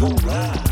cool ride.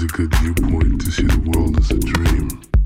is a good viewpoint to see the world as a dream.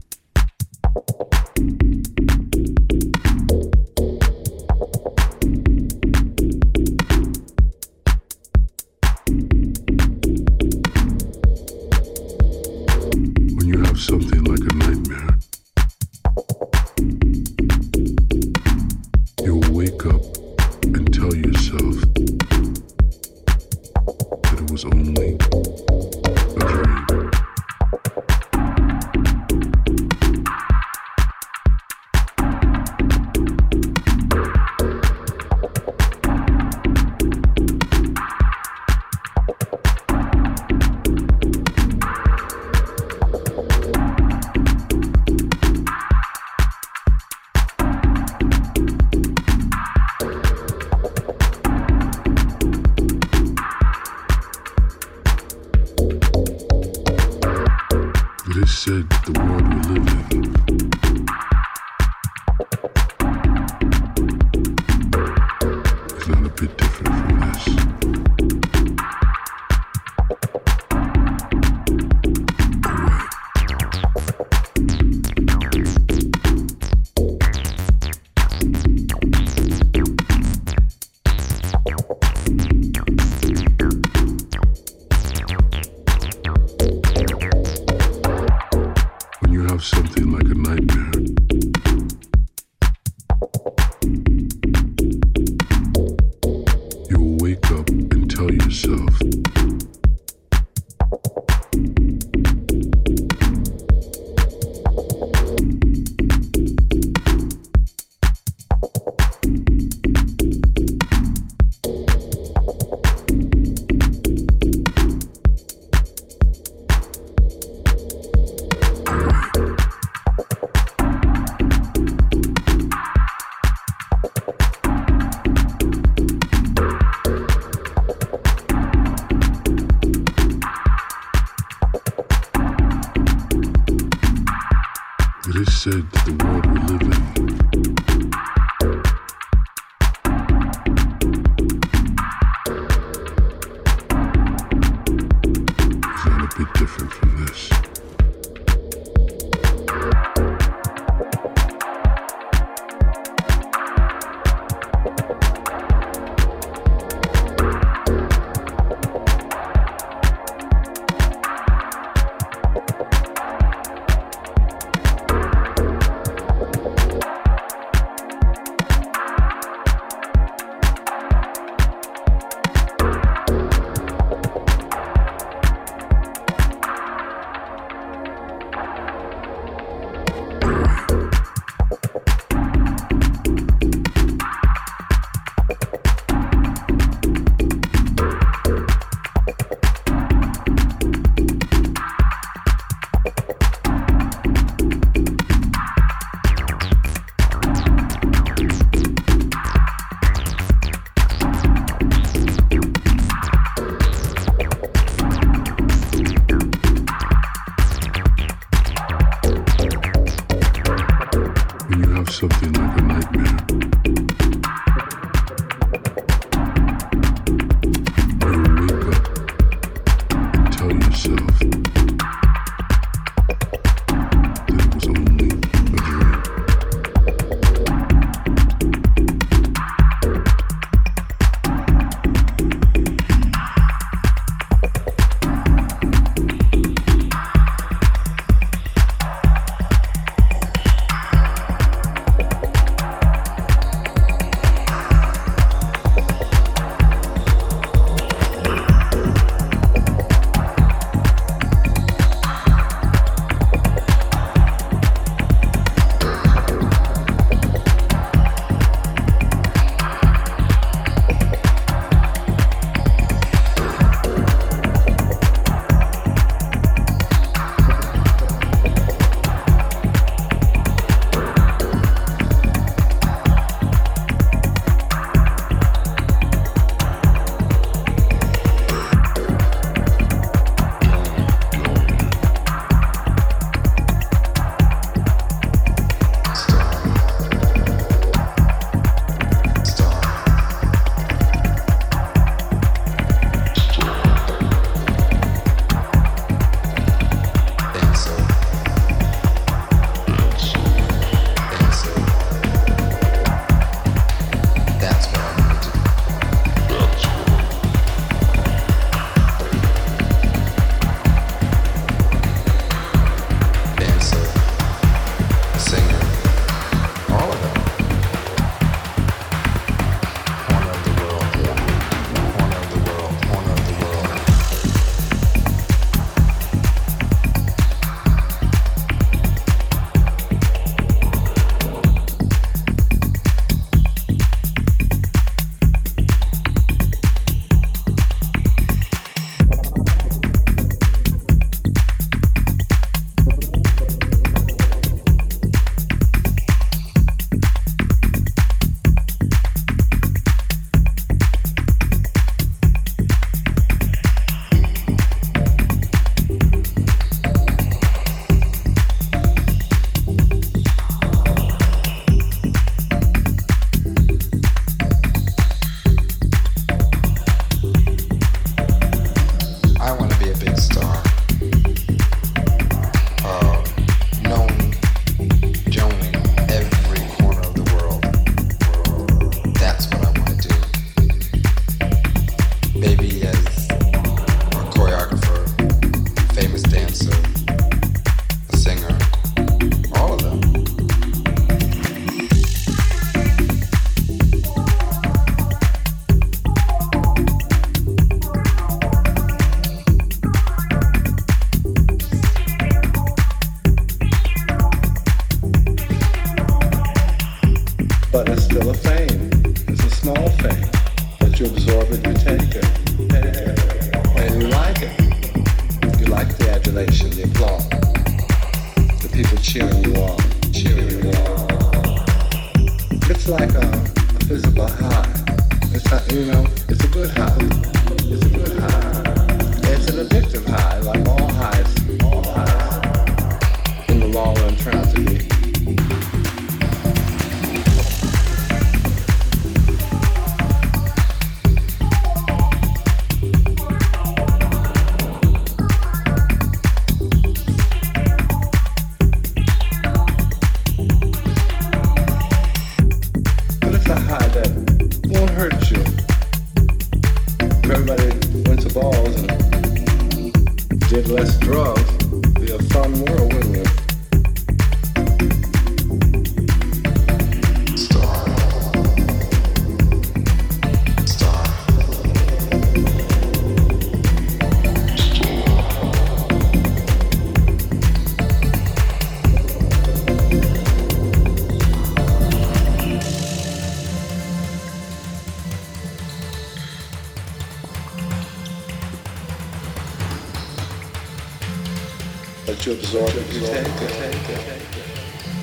that you absorb, absorb, absorb, absorb.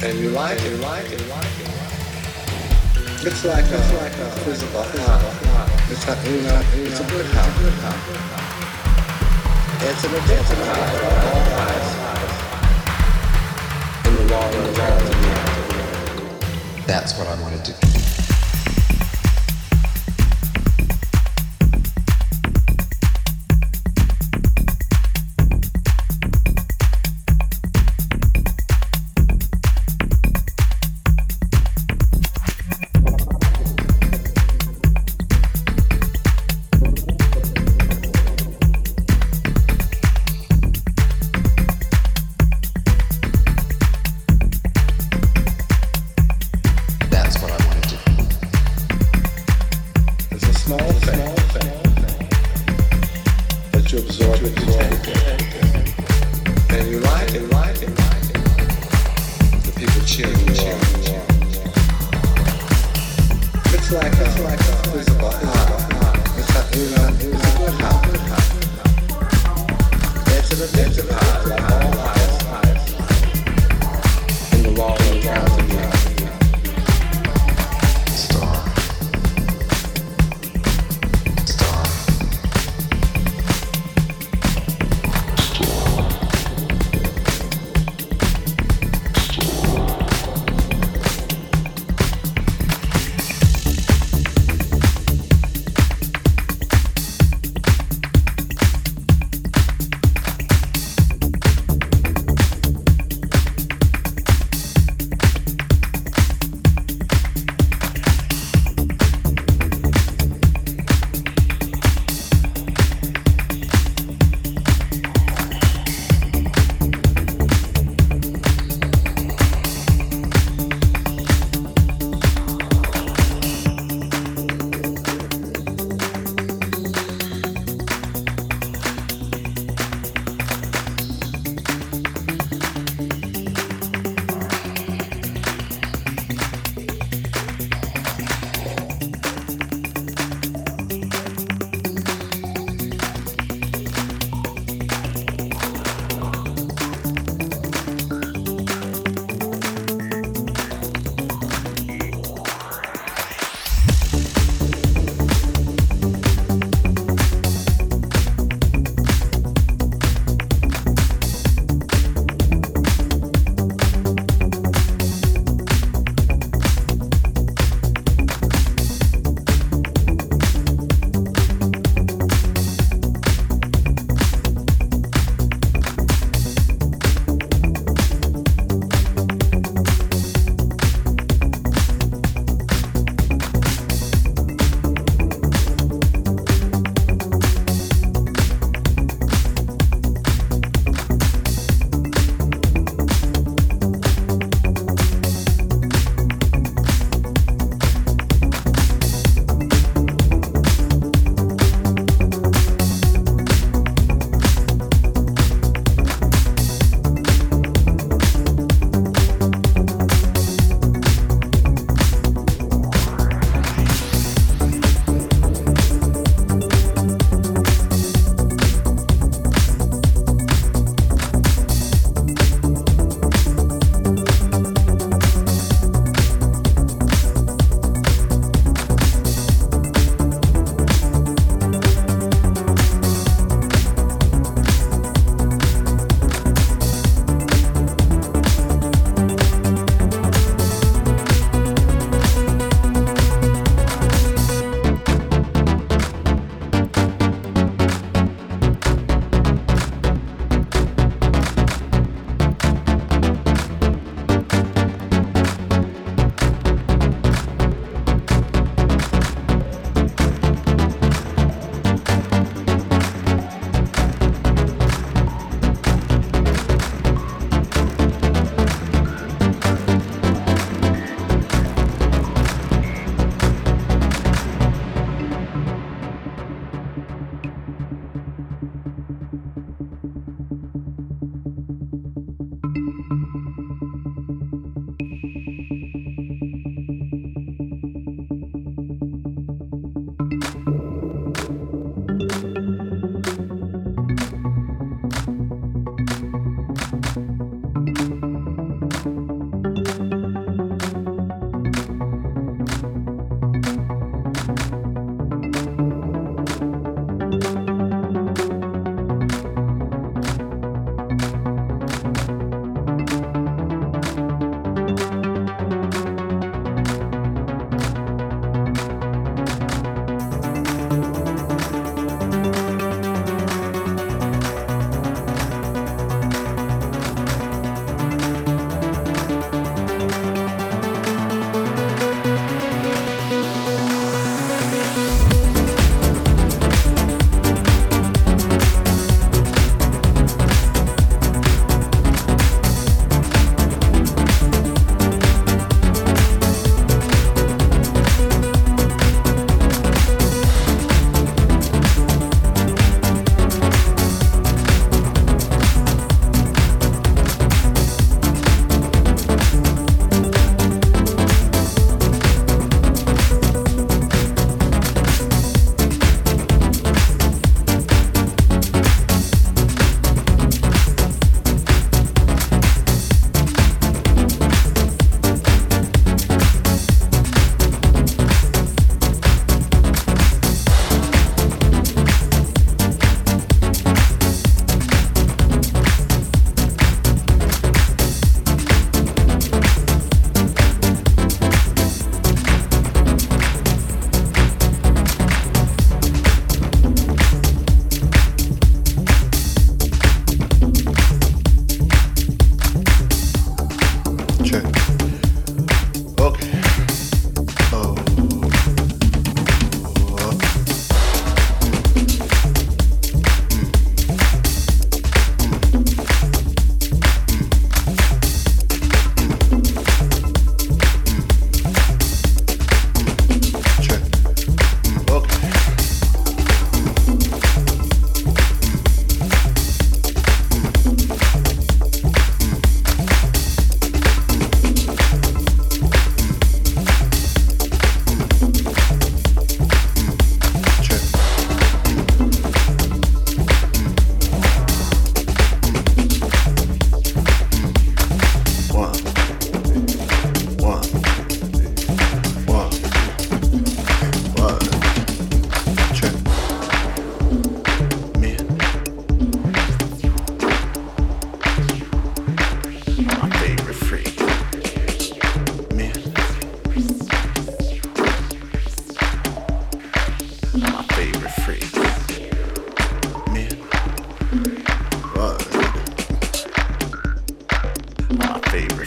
and you like it, like it, like it. It's like a, it's like a physical high. It's like you know, it's a good high. It's an addictive high. In the long run, that's what I wanted to do.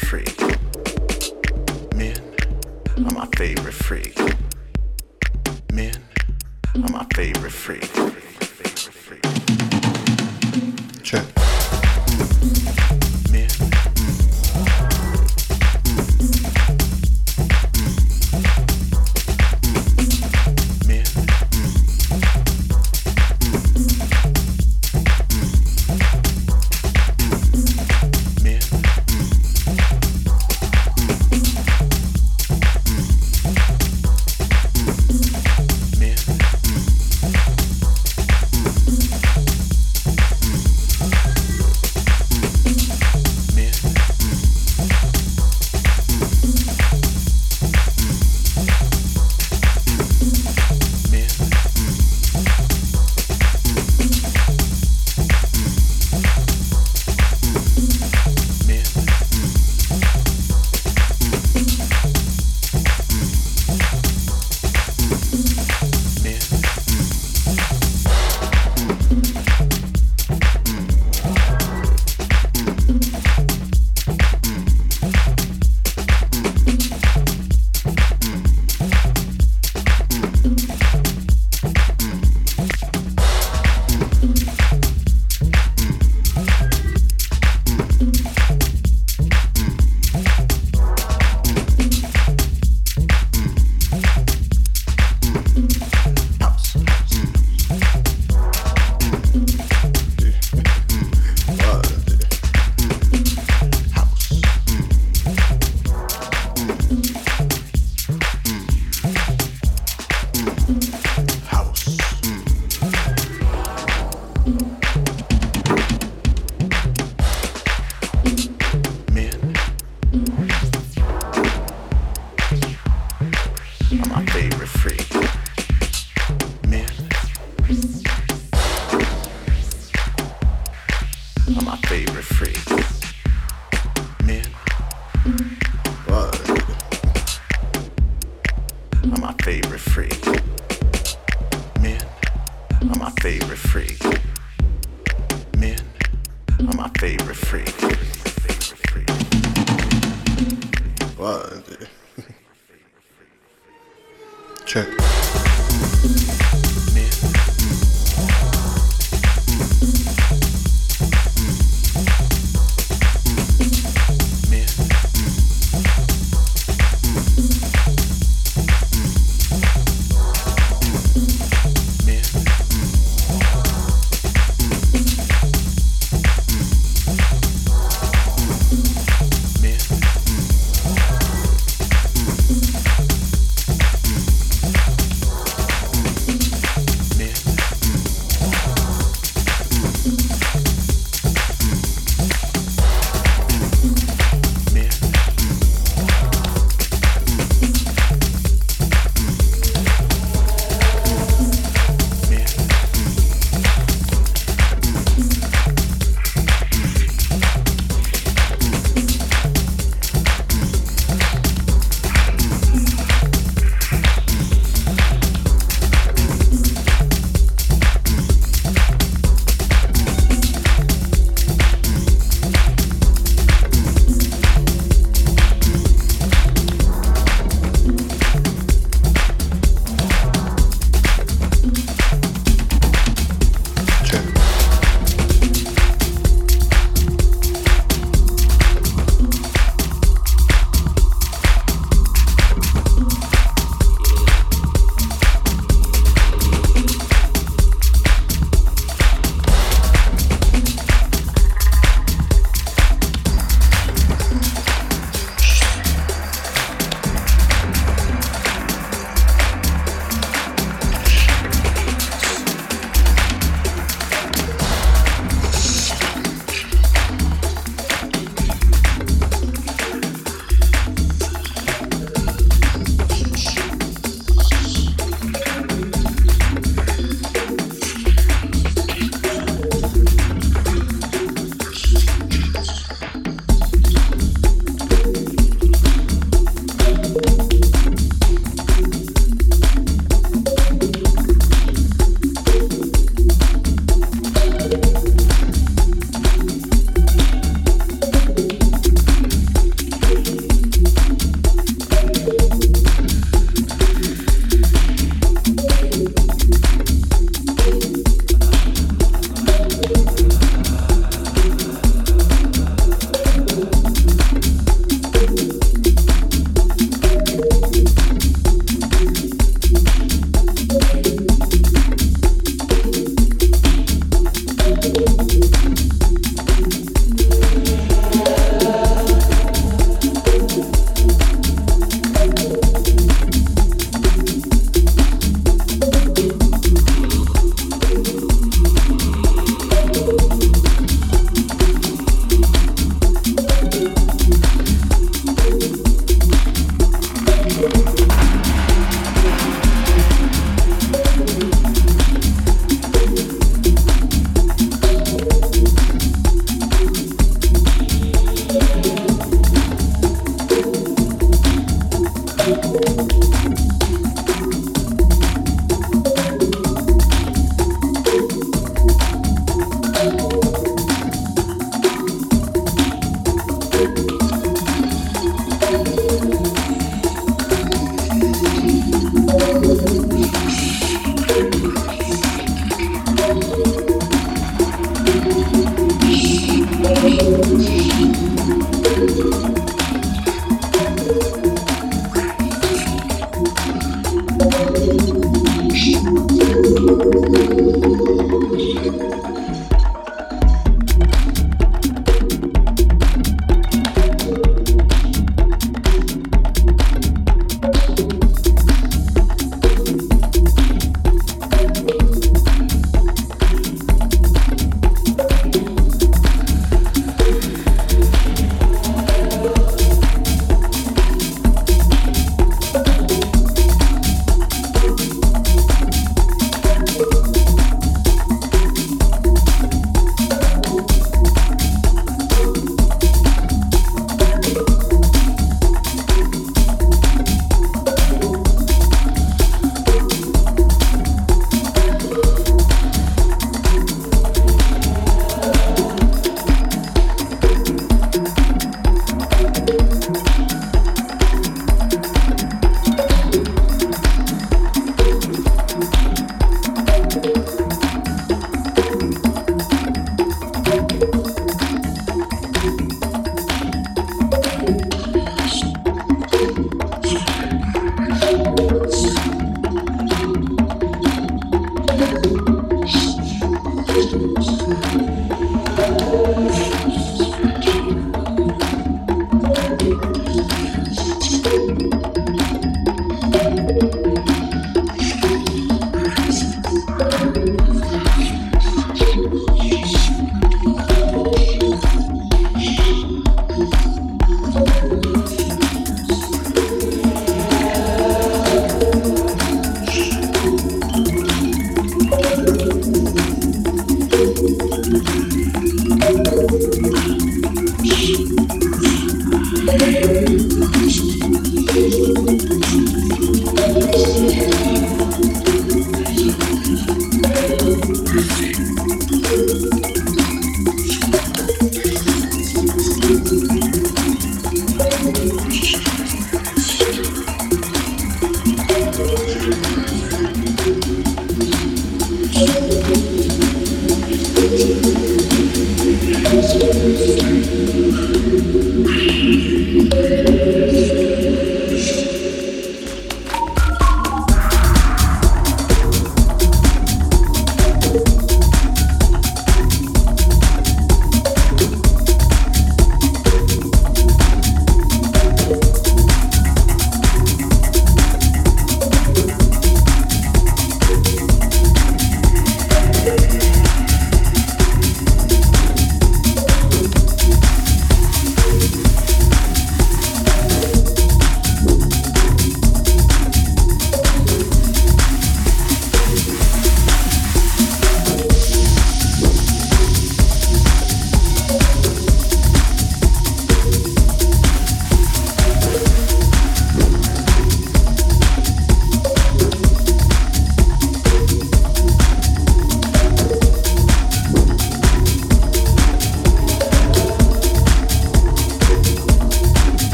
freak. Men are my favorite freak. Men are my favorite freak.